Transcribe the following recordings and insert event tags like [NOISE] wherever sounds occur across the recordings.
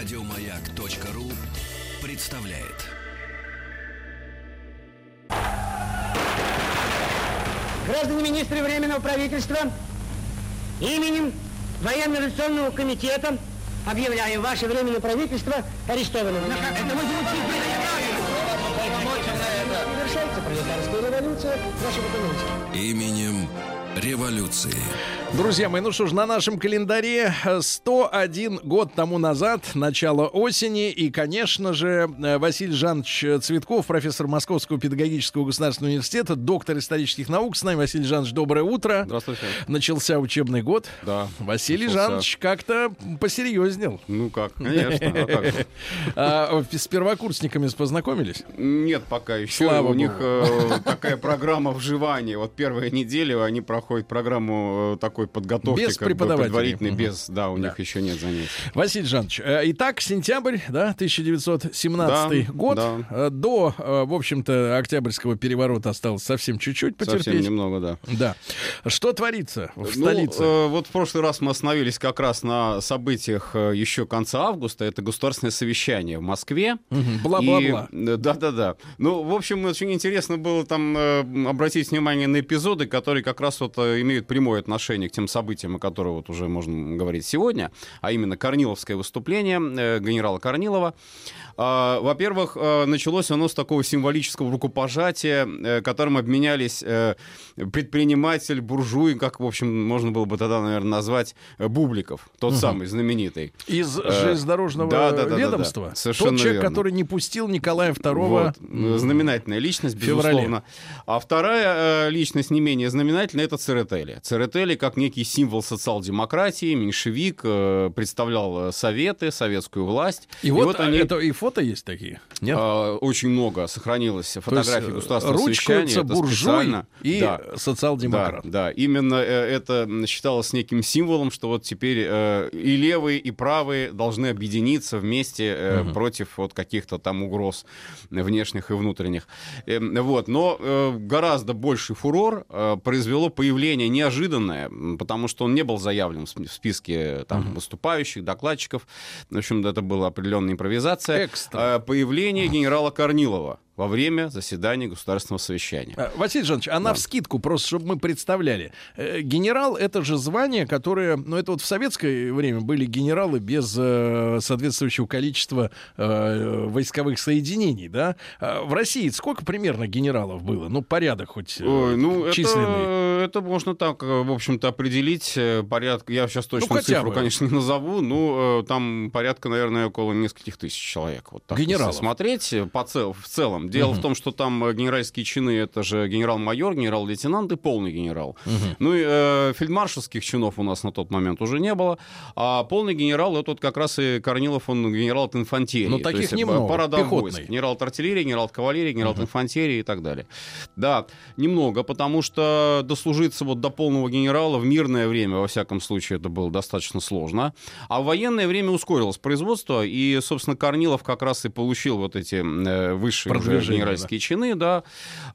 Радиомаяк.ру представляет. Граждане министры Временного правительства, именем Военно-революционного комитета объявляю ваше Временное правительство арестованным. Это вы Завершается пролетарская революция нашего экономики. Именем революции. Друзья мои, ну что ж, на нашем календаре 101 год тому назад, начало осени, и, конечно же, Василий Жанович Цветков, профессор Московского педагогического государственного университета, доктор исторических наук. С нами, Василий Жанович, доброе утро. Здравствуйте. Начался учебный год. Да. Василий начался. Жанович как-то посерьезнел. Ну как, конечно. а как же? [LAUGHS] А, с первокурсниками познакомились? Нет, пока еще. Слава У них э, такая программа вживания. Вот первые недели они проходят программу э, такой подготовки. Без преподавателей. предварительной, без, да, у Да. них еще нет занятий. Василий Жанович, э, итак, сентябрь, да, 1917 Да, год. да. Э, До, в общем-то, Октябрьского переворота осталось совсем чуть-чуть потерпеть. Совсем немного, да. Да. Что творится в Ну, столице? э, вот в прошлый раз мы остановились как раз на событиях еще конца августа. Это государственное совещание в Москве. Бла-бла-бла. Да-да-да. Ну, в общем, очень интересно было там э, обратить внимание на эпизоды, которые как раз вот э, имеют прямое отношение к тем событиям, о которых вот уже можно говорить сегодня, а именно Корниловское выступление э, генерала Корнилова. А, Во-первых, э, началось оно с такого символического рукопожатия, которым обменялись предприниматель, буржуй, как, в общем, можно было бы тогда, наверное, назвать Бубликов, тот самый знаменитый. Из железнодорожного да-да-да-да-да. ведомства? Совершенно Тот человек, верно. который не пустил Николая II Вот. Знаменательная личность, в феврале. безусловно. А вторая личность, не менее знаменательная, это Церетели. Церетели, как некий символ социал-демократии, меньшевик, э, представлял э, советы, советскую власть. И, вот, они... это и фото есть такие? Нет? э, очень много сохранилось фотографий То есть, э, государственного совещания. Буржуй и Да. социал-демократ. Да, да, именно это считалось неким символом, что вот теперь э, и левые, и правые должны объединиться вместе э, против вот каких-то там угроз внешних и внутренних. Эм, вот, но э, гораздо больший фурор э, произвело появление неожиданное, м, потому что он не был заявлен в сп- в списке там выступающих, докладчиков. В общем, это была определенная импровизация. Экстра. Э, появление генерала Корнилова во время заседания государственного совещания. А, Василий Жанович, а на вскидку, просто чтобы мы представляли. Э, Генерал — это же звание, которое... Ну, это вот в советское время были генералы без э, соответствующего количества э, войсковых соединений, да? А в России сколько примерно генералов было? Ну, порядок хоть э, Ой, ну, численный. это, это можно так, э, в общем-то, определить. э, Порядка, я сейчас Ну, хотя цифру, бы. конечно, не назову, ну, э, там порядка, наверное, около нескольких тысяч человек. Вот так, Генералов. смотреть э, по цел, в целом. Дело в том, что там э, генеральские чины, это же генерал-майор, генерал-лейтенант и полный генерал. Ну, и э, фельдмаршальских чинов у нас на тот момент уже не было. А полный генерал, это вот как раз и Корнилов, он генерал от инфантерии. Ну, таких есть, э, немного, войск. Генерал от артиллерии, генерал от кавалерии, генерал от инфантерии и так далее. Да, немного, потому что дослужиться вот до полного генерала в мирное время, во всяком случае, это было достаточно сложно. А в военное время ускорилось производство, и, собственно, Корнилов как раз и получил вот эти э, высшие генеральские чины, да.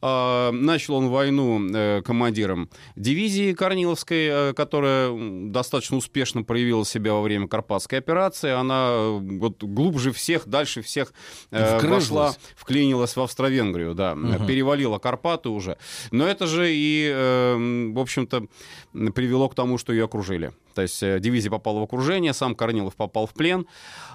А, начал он войну э, командиром дивизии Корниловской, э, которая достаточно успешно проявила себя во время Карпатской операции. Она э, вот глубже всех, дальше всех Вгрызлась. вошла, вклинилась в Австро-Венгрию, да, перевалила Карпаты уже. Но это же и, в общем-то, привело к тому, что ее окружили. То есть э, дивизия попала в окружение, сам Корнилов попал в плен.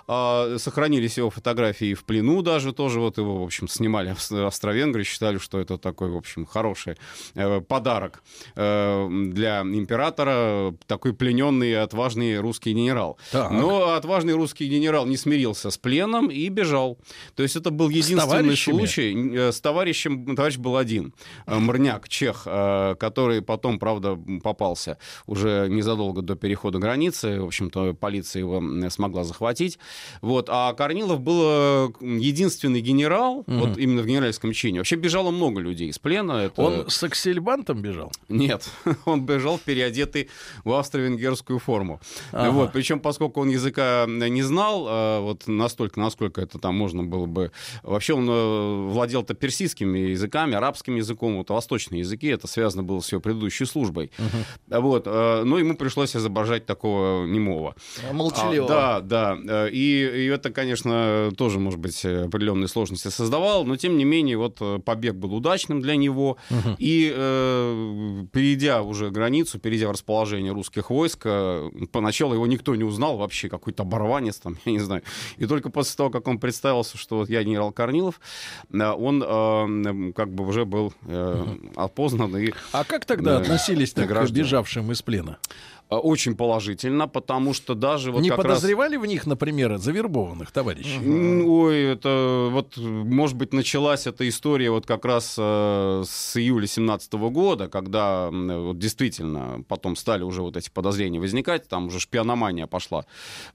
А, Сохранились его фотографии в плену даже тоже. Вот его, в общем, снимали в Австро-Венгрии, считали, что это такой, в общем, хороший э, подарок э, для императора, такой плененный и отважный русский генерал. Так. Но отважный русский генерал не смирился с пленом и бежал. То есть это был единственный случай. С товарищем, товарищ был один. Мрняк, чех, который потом, правда, попался уже незадолго до перехода границы. В общем-то, полиция его смогла захватить. Вот. А Корнилов был э, единственный генерал, вот именно в генеральском чине. Вообще бежало много людей из плена. Это... Он с аксельбантом бежал? Нет, [LAUGHS] он бежал переодетый в австро-венгерскую форму. Ага. Вот, причем, поскольку он языка не знал, а, вот настолько, насколько это там можно было бы... Вообще он э, владел-то персидскими языками, арабским языком, вот восточные языки, это связано было с его предыдущей службой. Вот, э, но ему пришлось изображать такого немого. Молчаливого. А, да, да. э, И, и это, конечно, тоже, может быть, определенные сложности создавал, но тем не менее, вот э, побег был удачным для него. И э, перейдя уже границу, перейдя в расположение русских войск, э, поначалу его никто не узнал вообще, какой-то оборванец там, [LAUGHS] я не знаю. И только после того, как он представился, что вот я генерал Корнилов, э, он э, как бы уже был э, опознан и А как тогда Да. относились к Награжден. бежавшим из плена? Э, очень положительно, потому что даже вот не как раз... подозревали в них, например, завербованных товарищей? М, Ой, это вот, может быть, началась эта история вот как раз э, с июля 17 года, когда м, вот действительно потом стали уже вот эти подозрения возникать, там уже шпиономания пошла.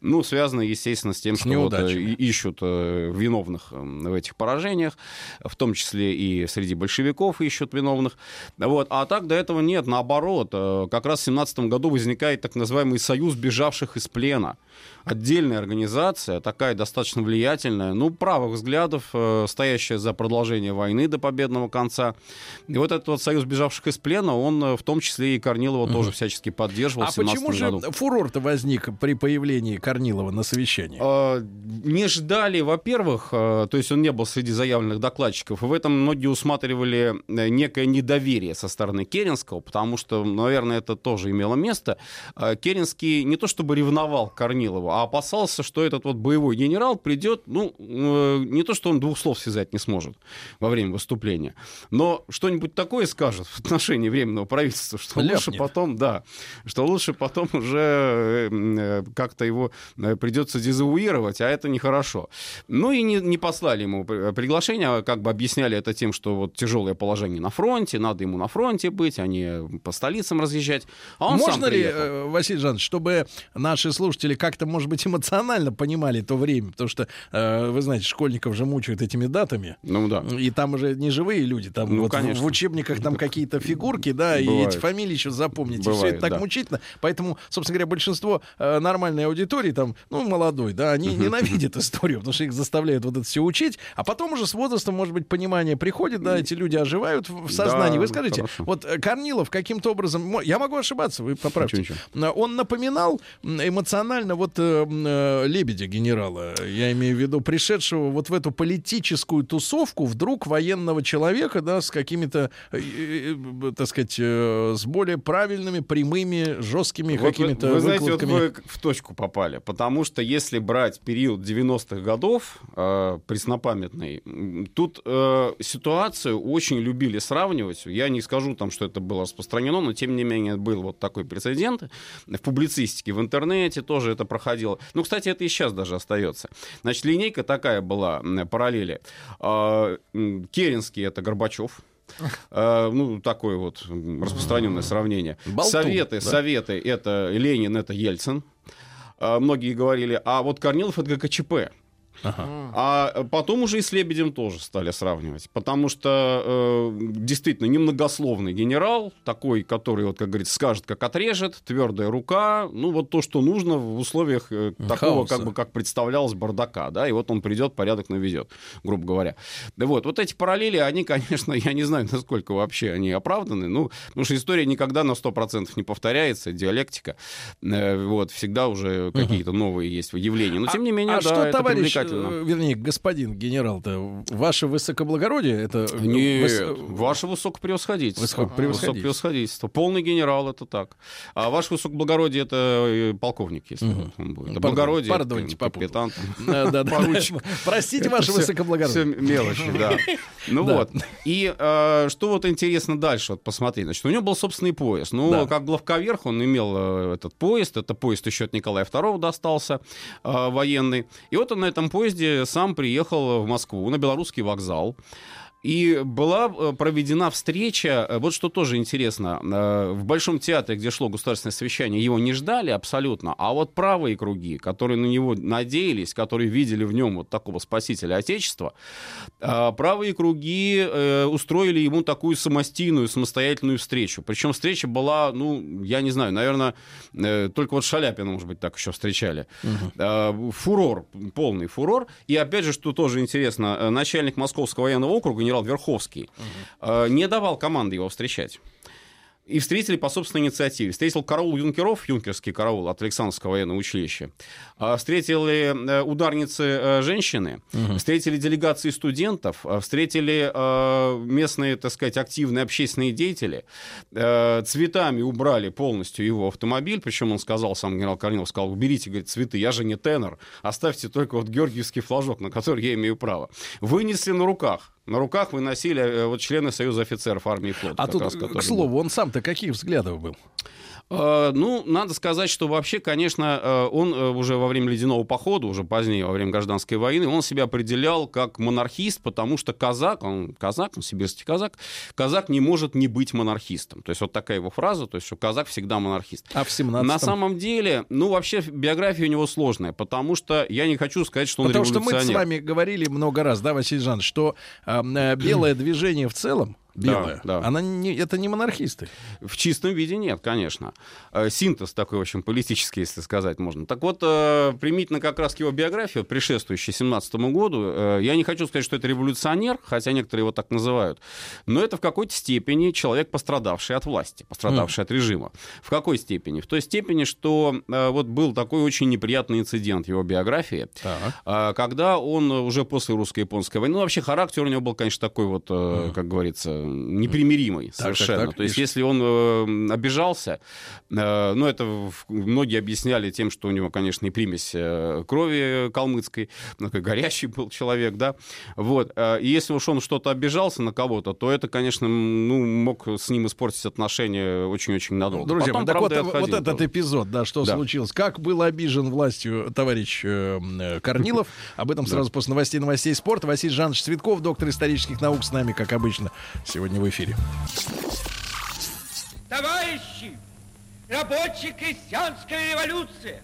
Ну, связано, естественно, с тем, С что вот, э, ищут э, виновных э, в этих поражениях, в том числе и среди большевиков ищут виновных. Вот. А так до этого нет, наоборот. э, Как раз в 17 году возникает так называемый союз бежавших из плена. Отдельная организация, такая достаточно влиятельная, ну, правых взглядов, э, стоящая за продолжение войны до победного конца. И вот этот вот союз бежавших из плена, он э, в том числе и Корнилова тоже всячески поддерживал А в 17 почему же году. фурор-то возник при появлении Корнилова на совещании? Э, Не ждали, во-первых, э, то есть он не был среди заявленных докладчиков, и в этом многие усматривали э, некое недоверие со стороны Керенского, потому что, наверное, это тоже имело место. Э, Керенский не то чтобы ревновал Корнилову, а опасался, что этот вот боевой генерал придет, ну, э, не то, что он двух слов связать не сможет во время выступления, но что-нибудь такое скажет в отношении Временного правительства, что лучше Ляпнет. потом, да, что лучше потом уже э, э, как-то его придется дезавуировать, а это нехорошо. Ну и не, не послали ему при- приглашение, а как бы объясняли это тем, что вот тяжелое положение на фронте, надо ему на фронте быть, а не по столицам разъезжать. А он Можно ли, Василий Жанович, чтобы наши слушатели как-то, может быть, эмоционально понимали то время, потому что, э, вы знаете, школьников же мучают этими датами, Ну да. и там уже не живые люди, там Ну, вот конечно. в учебниках там какие-то фигурки, да, и Бывает. эти фамилии еще запомните. Все Бывает, это так да. мучительно. Поэтому, собственно говоря, большинство э, нормальной аудитории, там, ну, молодой, да, они ненавидят [LAUGHS] историю, потому что их заставляют вот это все учить, а потом уже с возрастом, может быть, понимание приходит, да, эти люди оживают в сознании. Да, Вы скажите, хорошо. вот э, Корнилов каким-то образом, я могу ошибаться, вы поправьте, Ничего, Э, он напоминал эмоционально вот э, э, Лебедя генерала, я имею в виду пришедшего вот в эту политическую тусовку вдруг военного человека, да, с какими-то, э, э, э, так сказать, э, с более правильными, прямыми, жесткими Вот вы, какими-то вы знаете, вот выкладками. вы в точку попали, потому что если брать период 90-х годов, э, преснопамятный, тут э, ситуацию очень любили сравнивать. Я не скажу там, что это было распространено, но тем не менее был вот такой прецедент. В публицистике, в интернете тоже это проходило. Ну, кстати, это и сейчас даже остается. Значит, линейка такая была, параллели. А, Керенский — это Горбачев. Э, ну, такое вот распространенное сравнение. Болтун, Советы, да. советы это Ленин, это Ельцин. А, Многие говорили, а вот Корнилов это ГКЧП. А потом уже и с Лебедем тоже стали сравнивать. Потому что э, действительно немногословный генерал, такой, который, вот, как говорится, скажет, как отрежет, твердая рука, ну вот то, что нужно в условиях э, такого, Хаоса. как бы, как представлялось, бардака, да, и вот он придет, порядок наведет, грубо говоря. Да вот, вот эти параллели, они, конечно, [LAUGHS] я не знаю, насколько вообще они оправданы, ну, потому что история никогда на 100% не повторяется, диалектика, э, вот, всегда уже какие-то новые есть явления, но тем не менее, а да, что, это товарищ, привлекательно. э, вернее, господин генерал-то, ваше высокоблагородие, это... э, Нет, выс- ваше высокопревосходительство. Высокопревосходительство. Высокопревосходительство. Полный генерал, это так. А ваше высокоблагородие, это э, полковник, если вот он будет. Пардон, благородие, попутал. [LAUGHS] капитан. Простите, ваше высокоблагородие. всё мелочи, да. [LAUGHS] Ну вот. И что вот интересно дальше вот посмотреть. Значит, у него был собственный поезд. Ну, как главковерх он имел этот поезд. Это поезд еще от Николая II достался, военный. И вот он на этом поезде сам приехал в Москву, на белорусский вокзал. И была э, проведена встреча, э, вот что тоже интересно, э, в Большом театре, где шло государственное совещание, его не ждали абсолютно, а вот правые круги, которые на него надеялись, которые видели в нем вот такого спасителя Отечества, правые круги устроили ему такую самостийную, самостоятельную встречу. Причем встреча была, ну, я не знаю, наверное, только вот Шаляпина, может быть, так еще встречали. Угу. Фурор, полный фурор. И опять же, что тоже интересно, начальник Московского военного округа, генерал Верховский, угу. не давал команды его встречать. И встретили по собственной инициативе. Встретил караул юнкеров, юнкерский караул от Александровского военного училища. А, встретили э, ударницы э, женщины. Угу. Встретили делегации студентов. Встретили э, местные, так сказать, активные общественные деятели. Цветами убрали полностью его автомобиль. Причем он сказал, сам генерал Корнилов сказал, уберите, говорит, цветы, я же не тенор. Оставьте только вот георгиевский флажок, на который я имею право. Вынесли на руках на руках выносили э, вот члены Союза офицеров армии и флота. А тут, раз, к слову, он сам-то каких взглядов был? Э, ну, надо сказать, что вообще, конечно, э, он э, уже во время ледяного похода, уже позднее, во время гражданской войны, он себя определял как монархист, потому что казак, он казак, он сибирский казак, казак не может не быть монархистом. То есть вот такая его фраза, то есть что казак всегда монархист. А в 17 На самом деле, ну, вообще биография у него сложная, потому что я не хочу сказать, что он потому революционер. Потому что мы с вами говорили много раз, да, Василий Жанович, что э, белое движение в целом, белая, да, да. она не, это не монархисты. В чистом виде нет, конечно. Э, синтез такой, в общем, политический, если сказать можно. Так вот, э, примитивно как раз к его биографии, предшествующей 17 году, э, я не хочу сказать, что это революционер, хотя некоторые его так называют, но это в какой-то степени человек, пострадавший от власти, пострадавший mm. от режима. В какой степени? В той степени, что вот был такой очень неприятный инцидент в его биографии, так. когда он уже после русско-японской войны, ну, вообще характер у него был, конечно, такой вот, mm. как говорится, непримиримый так, совершенно. Так, так, То есть, если он э, обижался, э, ну, это многие объясняли тем, что у него, конечно, и примесь э, крови калмыцкой, ну, такой горящий был человек, да, вот. И если уж он что-то обижался на кого-то, то это, конечно, ну, мог с ним испортить отношения очень-очень надолго. Друзья, Потом, так правда, вот, вот этот эпизод, да, что да. случилось? Как был обижен властью товарищ э Корнилов? [LAUGHS] Об этом сразу после новостей новостей спорта. Василий Жанович Цветков, доктор исторических наук, с нами, как обычно, сегодня в эфире. Товарищи, рабочая крестьянская революция,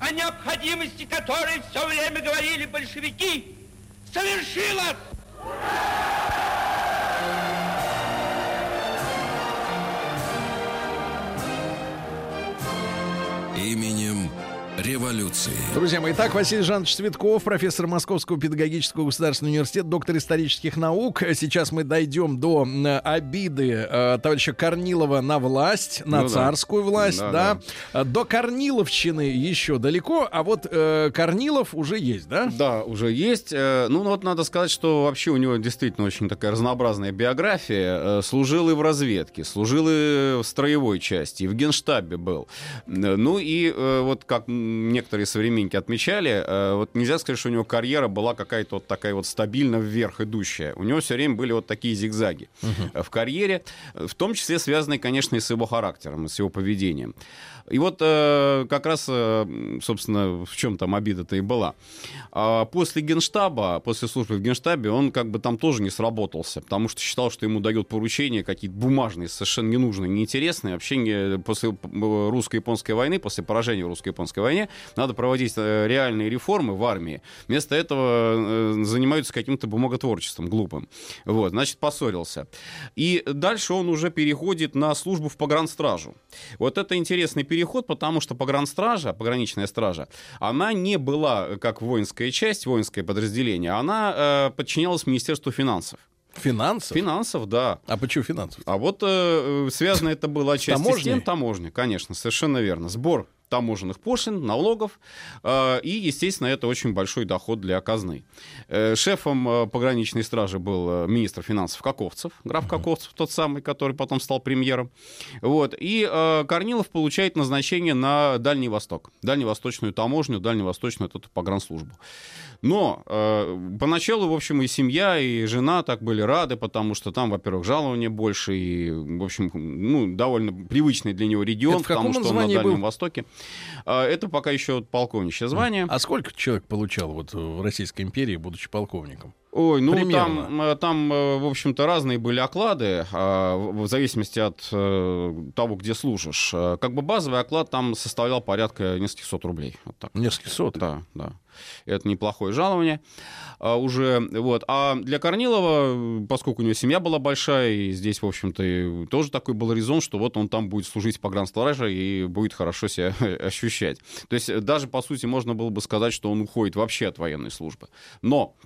о необходимости которой все время говорили большевики, совершилась! Именем революции. Друзья мои, итак, Василий Жанович Цветков, профессор Московского педагогического государственного университета, доктор исторических наук. Сейчас мы дойдем до обиды э, товарища Корнилова на власть, на ну, царскую да. власть, да, да. да. До Корниловщины еще далеко, а вот э, Корнилов уже есть, да? Да, уже есть. Э, ну, вот надо сказать, что вообще у него действительно очень такая разнообразная биография. Э, служил и в разведке, служил и в строевой части, и в генштабе был. Ну и вот как некоторые современники отмечали, э, вот нельзя сказать, что у него карьера была какая-то вот такая вот стабильно вверх идущая. У него все время были вот такие зигзаги uh-huh. в карьере, в том числе связанные, конечно, и с его характером, и с его поведением. И вот э, как раз, э, собственно, в чем там обида-то и была. А после генштаба, после службы в генштабе, он как бы там тоже не сработался, потому что считал, что ему дают поручения какие-то бумажные, совершенно ненужные, неинтересные. Вообще не, после русско-японской войны, после поражения русско-японской войны, надо проводить э, реальные реформы в армии. Вместо этого э, занимаются каким-то бумаготворчеством глупым. Вот, значит, поссорился. И дальше он уже переходит на службу в погранстражу. Вот это интересный переход, потому что погранстража, пограничная стража, она не была как воинская часть, воинское подразделение, она э, подчинялась Министерству финансов. Финансов? Финансов, да. А почему финансов? А вот э, связано это было отчасти с тем, таможни, конечно, совершенно верно. Сбор таможенных пошлин, налогов, э, и, естественно, это очень большой доход для казны. Э, шефом э, пограничной стражи был министр финансов Каковцев, граф Каковцев, тот самый, который потом стал премьером. Вот. И Корнилов получает назначение на Дальний Восток, дальневосточную таможню, дальневосточную эту погранслужбу. Но э, поначалу, в общем, и семья, и жена так были рады, потому что там, во-первых, жалование больше, и, в общем, ну, довольно привычный для него регион, Это потому что он на Дальнем был? Востоке. Э, это пока еще полковничье звание. А сколько человек получал вот в Российской империи, будучи полковником? Ой, ну Примерно. там, э, там, э, в общем-то, разные были оклады, а, в зависимости от э, того, где служишь. Как бы базовый оклад там составлял порядка нескольких сот рублей. Вот так. Несколько сот. Да, да. Это неплохое жалование а, уже. Вот. А для Корнилова, поскольку у него семья была большая, и здесь, в общем-то, тоже такой был резон, что вот он там будет служить в погранстраже и будет хорошо себя [LAUGHS] ощущать. То есть даже, по сути, можно было бы сказать, что он уходит вообще от военной службы. Но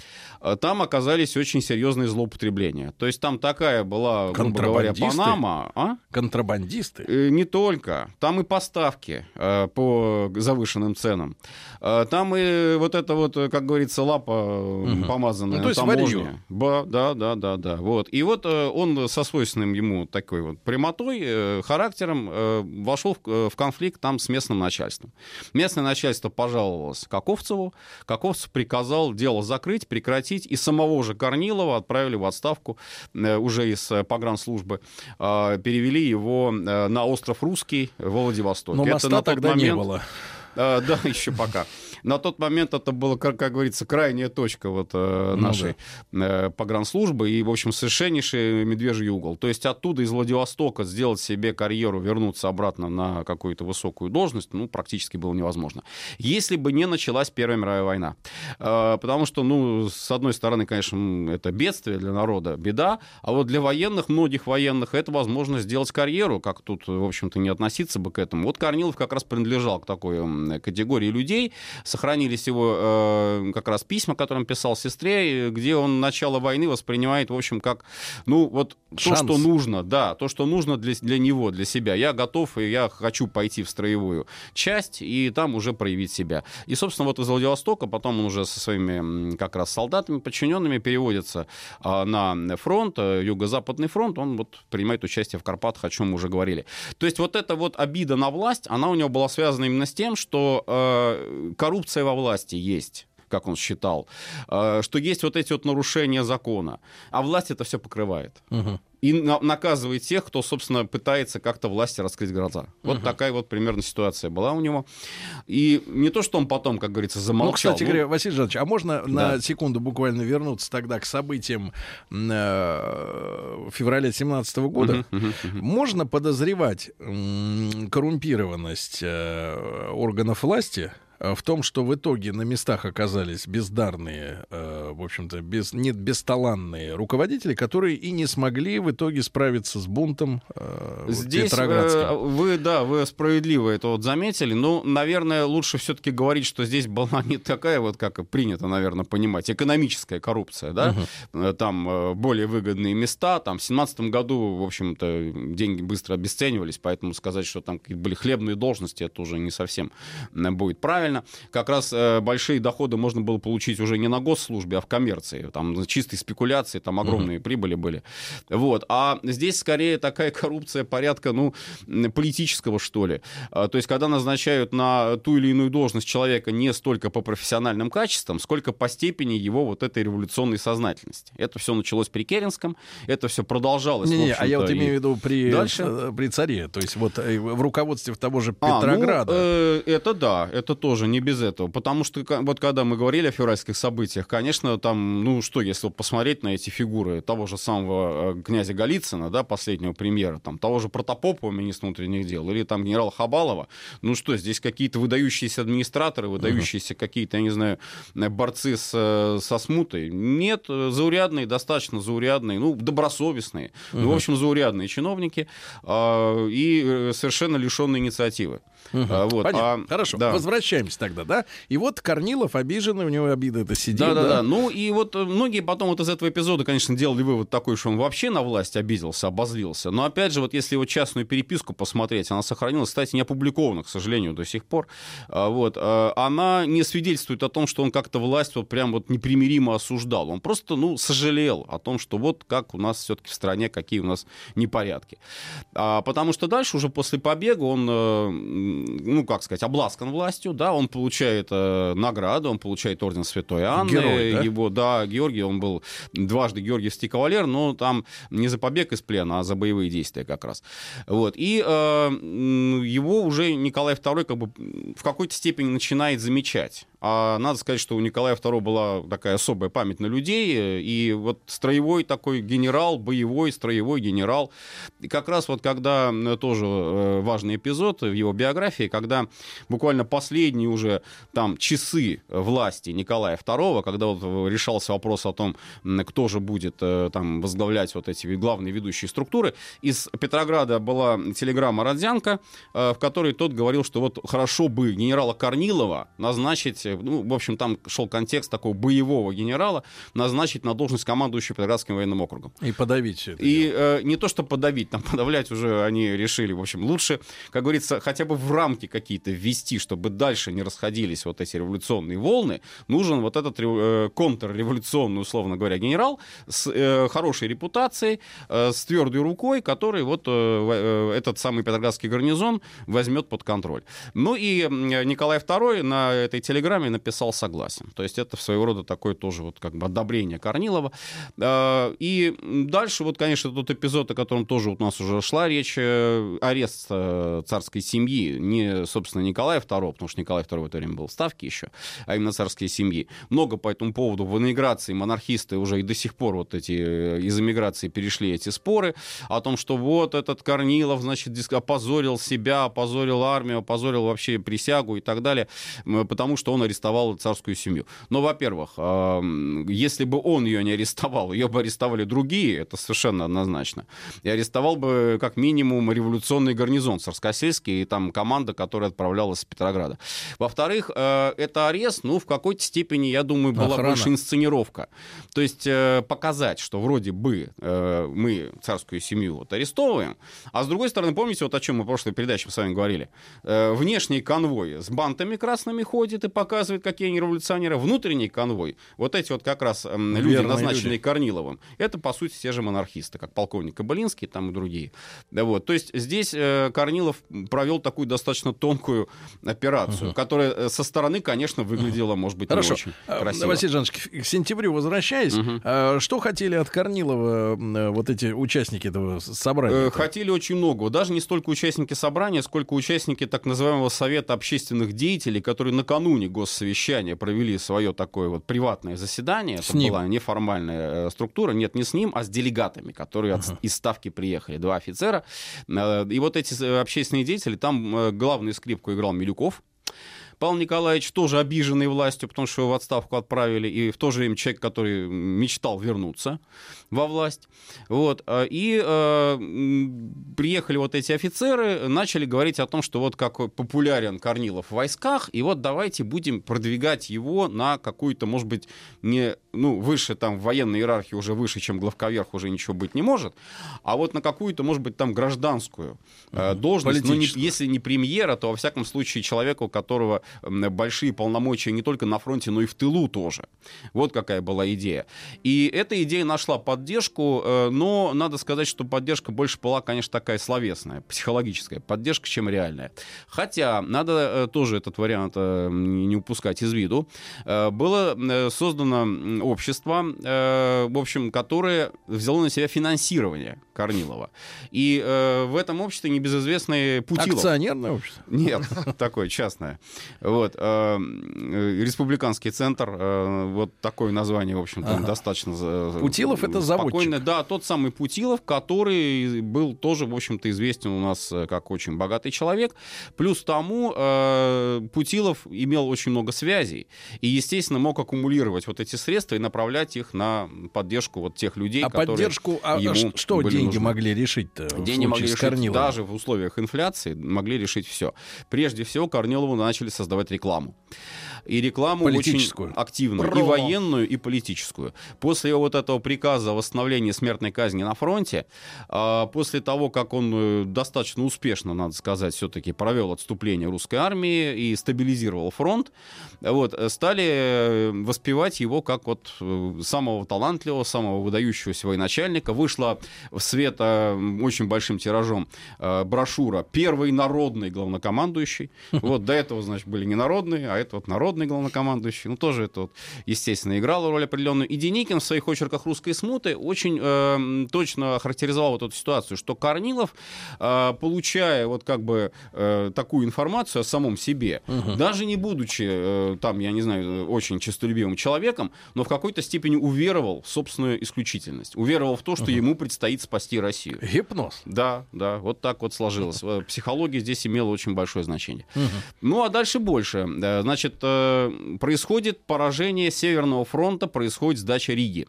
э, там оказались очень серьезные злоупотребления. То есть там такая была, грубо говоря? Панама. А? Контрабандисты. Э, Не только. Там и поставки э, по завышенным ценам. Э, Там и вот это вот, как говорится, лапа э, помазанная Ну, то есть варьё. Ба, да, да, да, да. Вот. И вот он со свойственным ему такой вот прямотой, характером вошел в, в конфликт там с местным начальством. Местное начальство пожаловалось Каковцеву. Каковцев приказал дело закрыть, прекратить, и самого же Корнилова отправили в отставку э, уже из э, погранслужбы. Э, Перевели его э, на остров Русский в Владивостоке. Но Это моста на тот тогда не момент- было. а, да, [LAUGHS] еще пока. На тот момент это была, как, как говорится, крайняя точка вот, э, Ну нашей э, погранслужбы и, в общем, совершеннейший медвежий угол. То есть оттуда, из Владивостока, сделать себе карьеру, вернуться обратно на какую-то высокую должность, ну, практически было невозможно. Если бы не началась Первая мировая война. Э, потому что, ну, с одной стороны, конечно, это бедствие для народа, беда, а вот для военных, многих военных, это возможность сделать карьеру, как тут, в общем-то, не относиться бы к этому. Вот Корнилов как раз принадлежал к такой категории людей. Сохранились его э, как раз письма, которые он писал сестре, э, где он начало войны воспринимает, в общем, как, ну, вот Шанс. то, что нужно, да, то, что нужно для, для него, для себя. Я готов, и я хочу пойти в строевую часть, и там уже проявить себя. И, собственно, вот из Владивостока потом он уже со своими как раз солдатами, подчиненными переводится а, на фронт, э, юго-западный фронт, он вот принимает участие в Карпатах, о чем мы уже говорили. То есть вот эта вот обида на власть, она у него была связана именно с тем, что э, коррупция во власти есть как он считал, э, что есть вот эти вот нарушения закона, а власть это все покрывает. Мгм. И на- наказывает тех, кто, собственно, пытается как-то власти раскрыть глаза. Вот такая вот примерно ситуация была у него. И не то, что он потом, как говорится, Ну, замолчал. кстати ну, говоря, Василий Жанович, а можно на Да. секунду буквально вернуться тогда к событиям э, февраля 17 года? мгм, мгм, мгм. Можно подозревать коррумпированность э, органов власти в том, что в итоге на местах оказались бездарные, э, в общем-то, без, нет, бесталанные руководители, которые и не смогли в итоге справиться с бунтом э, Здесь э, вы, да, вы справедливо это вот заметили. Ну, наверное, лучше все-таки говорить, что здесь была не такая вот, как принято, наверное, понимать, экономическая коррупция, да? Э, Там э, более выгодные места. Там в 17 году, в общем-то, деньги быстро обесценивались, поэтому сказать, что там были хлебные должности, это уже не совсем э, будет правильно. Как раз э, большие доходы можно было получить уже не на госслужбе, а в коммерции. Там чистые спекуляции, там огромные прибыли были. Вот. А здесь скорее такая коррупция порядка, ну, политического, что ли. А, То есть, когда назначают на ту или иную должность человека не столько по профессиональным качествам, сколько по степени его вот этой революционной сознательности. Это все началось при Керенском, это все продолжалось. в Не-не, а я вот и- имею в виду при, дальше? э, при царе, то есть вот э, в руководстве того же А, ну, Петрограда. э, это да, это тоже не без этого. Потому что вот когда мы говорили о февральских событиях, конечно, там, ну что, если посмотреть на эти фигуры того же самого э, князя Голицына, да, последнего премьера, там, того же Протопопова, министра внутренних дел, или там генерала Хабалова, ну что, здесь какие-то выдающиеся администраторы, выдающиеся какие-то, я не знаю, э, борцы с, э, со смутой. Нет, заурядные, достаточно заурядные, ну, добросовестные, ну, в общем, заурядные чиновники а, и э, совершенно лишенные инициативы. А, вот, Понятно. а, Хорошо, да. возвращаемся тогда, да? И вот Корнилов обиженный, у него обида это сидит. Да, да, да. Ну и вот э, многие потом вот из этого эпизода, конечно, делали вывод такой, что он вообще на власть обиделся, обозлился. Но опять же, вот если его частную переписку посмотреть, она сохранилась, кстати, не опубликована, к сожалению, до сих пор. А, Вот, а, она не свидетельствует о том, что он как-то власть вот прям вот непримиримо осуждал. Он просто, ну, сожалел о том, что вот как у нас все-таки в стране, какие у нас непорядки. А, потому что дальше уже после побега он, э, ну, как сказать, обласкан властью, да, он получает э, награду, он получает орден Святой Анны. Герой, да? Его, да, Георгий, он был дважды Георгиевский кавалер, но там не за побег из плена, а за боевые действия как раз. Вот. И э, его уже Николай II как бы в какой-то степени начинает замечать. А надо сказать, что у Николая II была такая особая память на людей, и вот строевой такой генерал, боевой строевой генерал. И как раз вот когда э, тоже э, важный эпизод в его биографии, когда буквально последние уже там часы власти Николая II, когда вот решался вопрос о том, кто же будет э, там возглавлять вот эти главные ведущие структуры, из Петрограда была телеграмма Родзянко, э, в которой тот говорил, что вот хорошо бы генерала Корнилова назначить, э, ну, в общем, там шел контекст такого боевого генерала, назначить на должность командующего Петроградским военным округом. И подавить это. И э, не то, что подавить, там [LAUGHS] подавлять уже они решили. В общем, лучше, как говорится, хотя бы в рамки какие-то ввести, чтобы дальше не расходились вот эти революционные волны. Нужен вот этот э, контрреволюционный, условно говоря, генерал с э, хорошей репутацией, э, с твердой рукой, который вот э, э, этот самый Петроградский гарнизон возьмет под контроль. Ну и Николай II на этой телеграмме написал согласен. То есть это своего рода такое тоже вот как бы одобрение Корнилова. Э, И дальше вот, конечно, тот эпизод, о котором тоже вот у нас уже шла речь, э, арест э, царской семьи, не, собственно, Николая II, потому что Николай II в это время был в Ставке еще, а именно царской семьи. Много по этому поводу в эмиграции монархисты уже и до сих пор вот эти э, из эмиграции перешли эти споры о том, что вот этот Корнилов, значит, опозорил себя, опозорил армию, опозорил вообще присягу и так далее, потому что он арестовал царскую семью. Но, во-первых, если бы он ее не арестовал, ее бы арестовали другие, это совершенно однозначно. И арестовал бы как минимум революционный гарнизон царскосельский и там команда, которая отправлялась из Петрограда. Во-вторых, э, это арест, ну, в какой-то степени, я думаю, была Охрана. больше инсценировка. То есть э, показать, что вроде бы э, мы царскую семью вот арестовываем, а с другой стороны, помните, вот о чем мы в прошлой передаче с вами говорили? Э, внешний конвой с бантами красными ходит и показывает, какие они революционеры. Внутренний конвой, вот эти вот как раз люди, Верные назначенные люди. Корниловым, это, по сути, те же монархисты, как полковник Кабалинский там и другие. Да, вот. То есть здесь э, Корнилов провел такую достаточно тонкую операцию, э, со стороны, конечно, выглядела, может быть, Хорошо. не очень А, красиво. Василий Жанович, к сентябрю возвращаясь, а, что хотели от Корнилова э, вот эти участники этого собрания? Э, Хотели очень много. Даже не столько участники собрания, сколько участники так называемого Совета общественных деятелей, которые накануне госсовещания провели свое такое вот приватное заседание. С Это ним? была неформальная э, структура. Нет, не с ним, а с делегатами, которые от- из Ставки приехали. Два офицера. Э, И вот эти э, общественные деятели, там э, главную скрипку играл Милюков. Павел Николаевич тоже обиженный властью, потому что его в отставку отправили, и в то же время человек, который мечтал вернуться во власть. Вот. а, И э, приехали вот эти офицеры, начали говорить о том, что вот как популярен Корнилов в войсках, и вот давайте будем продвигать его на какую-то, может быть, не, ну, выше там в военной иерархии уже выше, чем главковерх уже ничего быть не может, а вот на какую-то, может быть, там гражданскую э, должность, ну, не- если не премьера, то во всяком случае человека, у которого большие полномочия не только на фронте, но и в тылу тоже. Вот какая была идея. И эта идея нашла поддержку, э, но надо сказать, что поддержка больше была, конечно, такая словесная, психологическая поддержка, чем реальная. Хотя надо э, тоже этот вариант э, не упускать из виду. Было создано общество, в общем, которое взяло на себя финансирование Корнилова. И в этом обществе небезызвестный Путилов. Акционерное общество. Нет, [LAUGHS] такое частное. Вот. э, э, Республиканский центр, э, вот такое название, в общем-то, Ага. достаточно... за- Путилов — это заводчик. Да, тот самый Путилов, который был тоже, в общем-то, известен у нас э, как очень богатый человек. Плюс тому, э, Путилов имел очень много связей и, естественно, мог аккумулировать вот эти средства и направлять их на поддержку вот тех людей, А которые поддержку, а ему что были деньги нужны. могли решить-то Деньги могли решить даже в условиях инфляции, могли решить все. Прежде всего, Корнилову начали создавать рекламу. И рекламу Политическую. очень активную, и Про. военную, и политическую. После вот этого приказа о восстановлении смертной казни на фронте, а, после того, как он э, достаточно успешно, надо сказать, все-таки провел отступление русской армии и стабилизировал фронт, вот, э, стали э, воспевать его как вот самого талантливого, самого выдающегося военачальника. Вышла в свет очень большим тиражом брошюра «Первый народный главнокомандующий». [LAUGHS] Вот до этого, значит, были не народные, а это вот народный главнокомандующий. Ну, тоже это вот, естественно, играло роль определенную. И Деникин в своих очерках «Русской смуты» очень э, точно охарактеризовал вот эту ситуацию, что Корнилов, э, получая вот как бы э, такую информацию о самом себе, даже не будучи э, там, я не знаю, очень честолюбивым человеком, но в какой-то степени уверовал в собственную исключительность. Уверовал в то, что ему предстоит спасти Россию. Гипноз. Да, да, вот так вот сложилось. Э, Психология здесь имела очень большое значение. Ну, а дальше больше. Э, Значит, э, происходит поражение Северного фронта, происходит сдача Риги.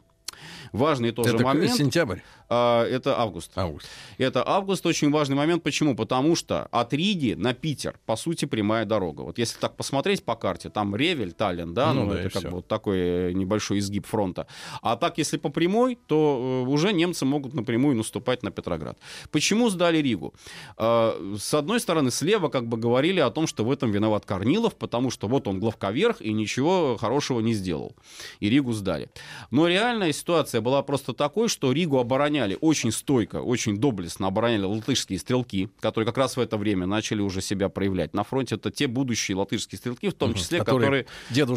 Важный тоже Это момент. сентябрь. А, это август. Август. Это август очень важный момент. Почему? Потому что от Риги на Питер, по сути, прямая дорога. Вот если так посмотреть по карте, там Ревель, Таллин, да, Ну ну, да, это как всё. бы вот такой э, небольшой изгиб фронта. А так, если по прямой, то э, уже немцы могут напрямую наступать на Петроград. Почему сдали Ригу? Э, С одной стороны, слева как бы говорили о том, что в этом виноват Корнилов, потому что вот он главковерх и ничего хорошего не сделал. И Ригу сдали. Но реальная ситуация была просто такой, что Ригу обороняли очень стойко, очень доблестно обороняли латышские стрелки, которые как раз в это время начали уже себя проявлять. На фронте это те будущие латышские стрелки, в том числе, Которые которые,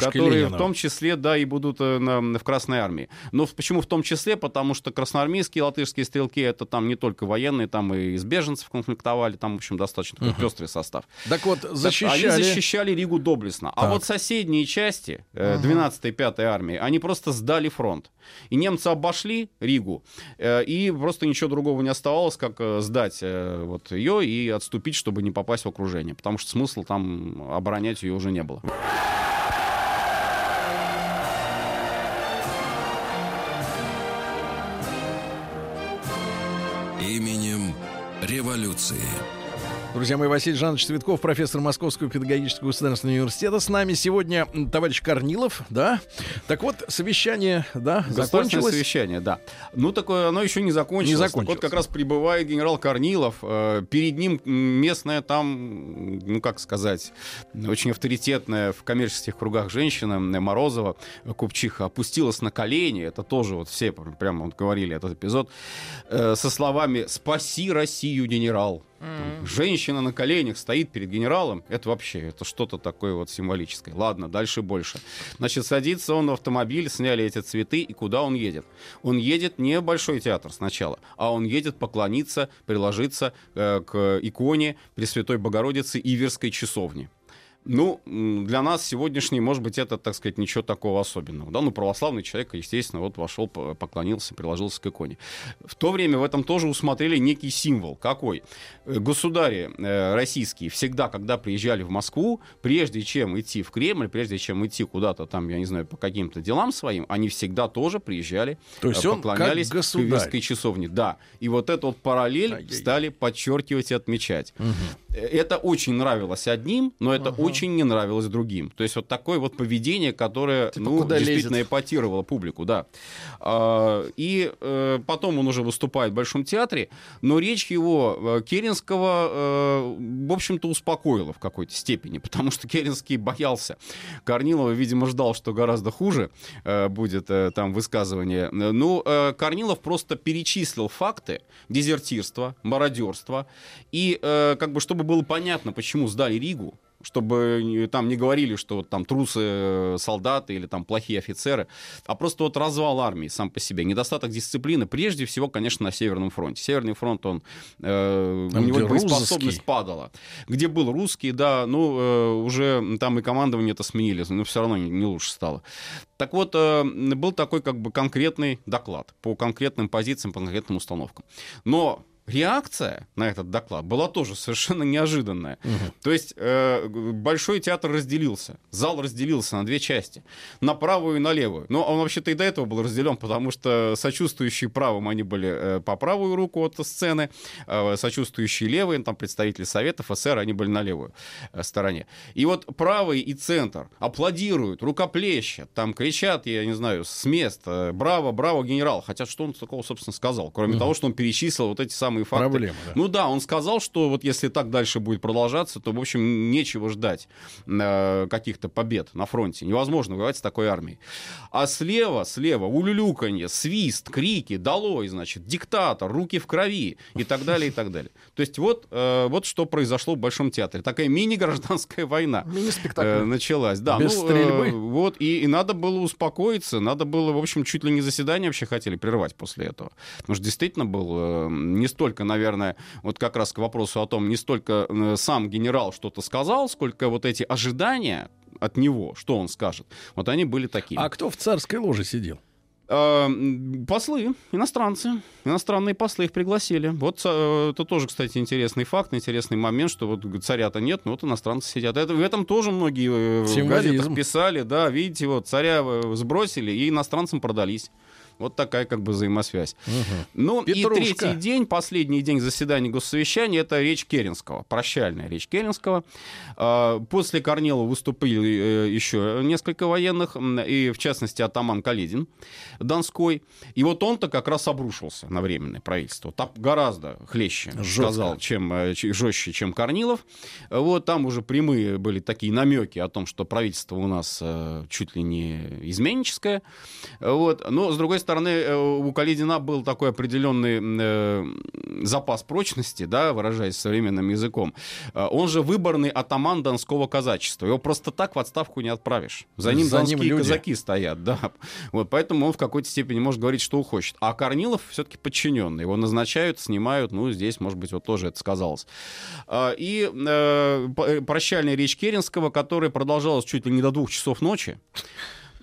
которые в том числе, да, и будут э, на- в Красной армии. Но почему в том числе? Потому что красноармейские латышские стрелки это там не только военные, там и из беженцев конфликтовали, там, в общем, достаточно такой пестрый состав. Так вот, защищали... Они защищали Ригу доблестно. А Так. вот соседние части, э, 12-й, 5-й армии, они просто сдали фронт. И немцы обошли Ригу, э, и просто ничего другого не оставалось, как э, сдать э, вот ее и отступить, чтобы не попасть в окружение. Потому что смысла там оборонять ее уже не было. Именем революции. Друзья мои, Василий Жанович Цветков, профессор Московского педагогического государственного университета. С нами сегодня товарищ Корнилов, да? Так вот, совещание, да, закончилось. совещание, да. Ну, такое оно еще не закончилось. Не Так закончилось. Вот как раз прибывает генерал Корнилов. э, перед ним местная там, ну, как сказать, очень авторитетная в коммерческих кругах женщина Морозова, купчиха, опустилась на колени. Это тоже вот все пр- прямо вот говорили этот эпизод. э, со словами «Спаси Россию, генерал». Женщина на коленях стоит перед генералом. Это вообще, это что-то такое вот символическое. Ладно, дальше больше. Значит, садится он в автомобиль, сняли эти цветы, и куда он едет? Он едет не в Большой театр сначала, а он едет поклониться, приложиться э, к иконе Пресвятой Богородицы Иверской часовни. Ну, для нас сегодняшний, может быть, это, так сказать, ничего такого особенного. Да, ну, православный человек, естественно, вот вошел, по- поклонился, приложился к иконе. В то время в этом тоже усмотрели некий символ. Какой? Э, Государи э, российские всегда, когда приезжали в Москву, прежде чем идти в Кремль, прежде чем идти куда-то там, я не знаю, по каким-то делам своим, они всегда тоже приезжали, То есть э, он как поклонялись к государь. Иверской часовне. Да. И вот эту вот параллель Ай-яй-яй. стали подчеркивать и отмечать. Э, Это очень нравилось одним, но это очень не нравилось другим. То есть вот такое вот поведение, которое Типа, ну, действительно лезет? эпатировало публику, да. А, И э, потом он уже выступает в Большом театре, но речь его э, Керенского, э, в общем-то, успокоила в какой-то степени, потому что Керенский боялся. Корнилова, видимо, ждал, что гораздо хуже э, будет э, там высказывание. Ну, э, Корнилов просто перечислил факты дезертирства, мародерства, и э, как бы чтобы было понятно, почему сдали Ригу, чтобы там не говорили, что там трусы э, солдаты или там плохие офицеры, а просто вот развал армии сам по себе, недостаток дисциплины, прежде всего, конечно, на Северном фронте. Северный фронт, он, э, у него боеспособность русский. падала. Где был русский, да, ну, э, уже там и командование это сменили, но все равно не, не лучше стало. Так вот, э, был такой как бы конкретный доклад по конкретным позициям, по конкретным установкам. Но реакция на этот доклад была тоже совершенно неожиданная. То есть э, Большой театр разделился, зал разделился на две части, на правую и на левую. Но он вообще-то и до этого был разделен, потому что сочувствующие правым они были э, по правую руку от сцены, э, сочувствующие левые, там представители Советов, СССР, они были на левую э, стороне. И вот правый и центр аплодируют, рукоплещут, там кричат, я не знаю, с места, браво, браво, генерал. Хотя что он такого, собственно, сказал, кроме того, что он перечислил вот эти самые факты. Проблема, да. Ну да, он сказал, что вот если так дальше будет продолжаться, то, в общем, нечего ждать э, каких-то побед на фронте. Невозможно воевать с такой армией. А слева, слева, улюлюканье, свист, крики, долой, значит, диктатор, руки в крови и так далее, и так далее. То есть вот, э, вот что произошло в Большом театре. Такая мини-гражданская война Мини-спектакль. э, началась. Да, Без ну, стрельбы. э, вот, и, и надо было успокоиться, надо было, в общем, чуть ли не заседание вообще хотели прервать после этого. Потому что действительно был э, не столько, наверное, вот как раз к вопросу о том, не столько э, сам генерал что-то сказал, сколько вот эти ожидания от него, что он скажет, вот они были такими. А кто в царской ложе сидел? Э, Послы, иностранцы, иностранные послы их пригласили. Вот э, это тоже, кстати, интересный факт, интересный момент, что вот царя-то нет, но вот иностранцы сидят. Это, в этом тоже многие э, в Символизм. газетах писали, да, видите, вот царя сбросили и иностранцам продались. Вот такая как бы взаимосвязь. Ну Петрушка. и третий день, последний день заседания госсовещания, это речь Керенского, прощальная речь Керенского. А, После Корнилова выступили э, еще несколько военных, и в частности атаман Каледин Донской. И вот он-то как раз обрушился на временное правительство. Так гораздо хлеще Жестко. сказал, чем э, жестче, чем Корнилов. Вот там уже прямые были такие намеки о том, что правительство у нас э, чуть ли не изменническое. Вот. Но, с другой стороны, э, у Каледина был такой определенный э, запас прочности, да, выражаясь современным языком. Э, Он же выборный атаман донского казачества. Его просто так в отставку не отправишь. За ним За ним донские люди. казаки стоят, да. Вот, поэтому он в какой-то степени может говорить, что хочет. А Корнилов все-таки подчиненный. Его назначают, снимают. Ну, здесь, может быть, вот тоже это сказалось. А, И э, прощальная речь Керенского, которая продолжалась чуть ли не до двух часов ночи.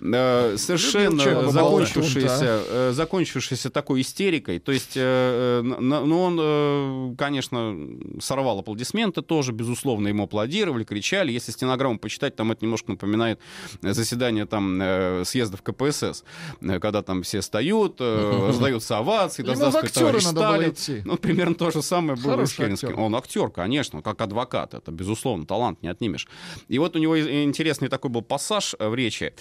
Э, совершенно закончившаяся, э, закончившаяся такой истерикой. То есть, э, ну, он, конечно, сорвал аплодисменты тоже, безусловно, ему аплодировали, кричали. Если стенограмму почитать, там это немножко напоминает заседание там э, съездов КПСС, когда там все встают, э, раздаются овации, в актеры товарищ Сталин. Ну, примерно то же самое было с Керенским. Он актер, конечно, как адвокат, это, безусловно, талант не отнимешь. И вот у него интересный такой был пассаж в речи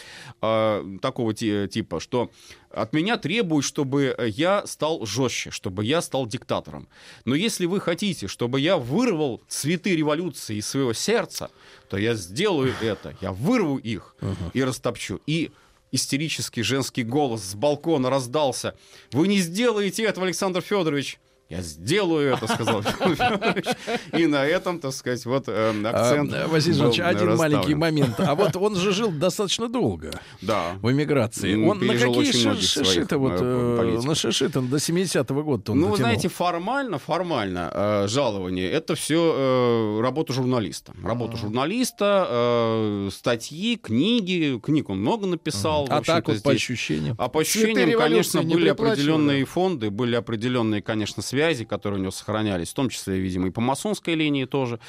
э, такого ти- типа, что от меня требуют, чтобы я стал жестче, чтобы я стал диктатором. Но если вы хотите, чтобы я вырвал цветы революции из своего сердца, то я сделаю это. Я вырву их и растопчу. И истерический женский голос с балкона раздался. Вы не сделаете этого, Александр Федорович. Я сделаю это, сказал. И на этом, так сказать, вот э, акцент. А, Василий был Жанович, один маленький момент. А вот он же жил достаточно долго Да. в эмиграции. Он на какие шиши-то вот, э, э, политиков. на шиши-то до 70-го года Ну, вы знаете, формально, формально э, жалование это все работа журналиста. Работа журналиста, э, статьи, книги. Книг он много написал. а так вот по ощущениям. А по ощущениям, конечно, не были определенные фонды, были определенные, конечно, связи, которые у него сохранялись, в том числе, видимо, и по масонской линии тоже.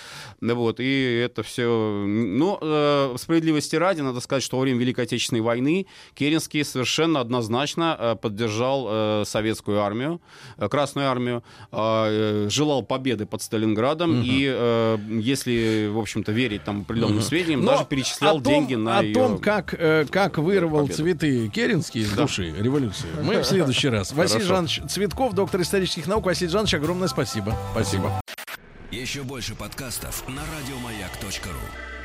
Вот, и это все... Но э, справедливости ради, надо сказать, что во время Великой Отечественной войны Керенский совершенно однозначно э, поддержал э, советскую армию, э, Красную армию, э, желал победы под Сталинградом, и э, если, в общем-то, верить там определенным сведениям, Но даже перечислял том, деньги на О ее... том, как, э, как вырвал победу. цветы Керенский из Да. души революции, мы в [LAUGHS] следующий раз. Василий. Жанович Цветков, доктор исторических наук. Василий Жанович, огромное спасибо. Спасибо. Еще больше подкастов на радиомаяк.ру.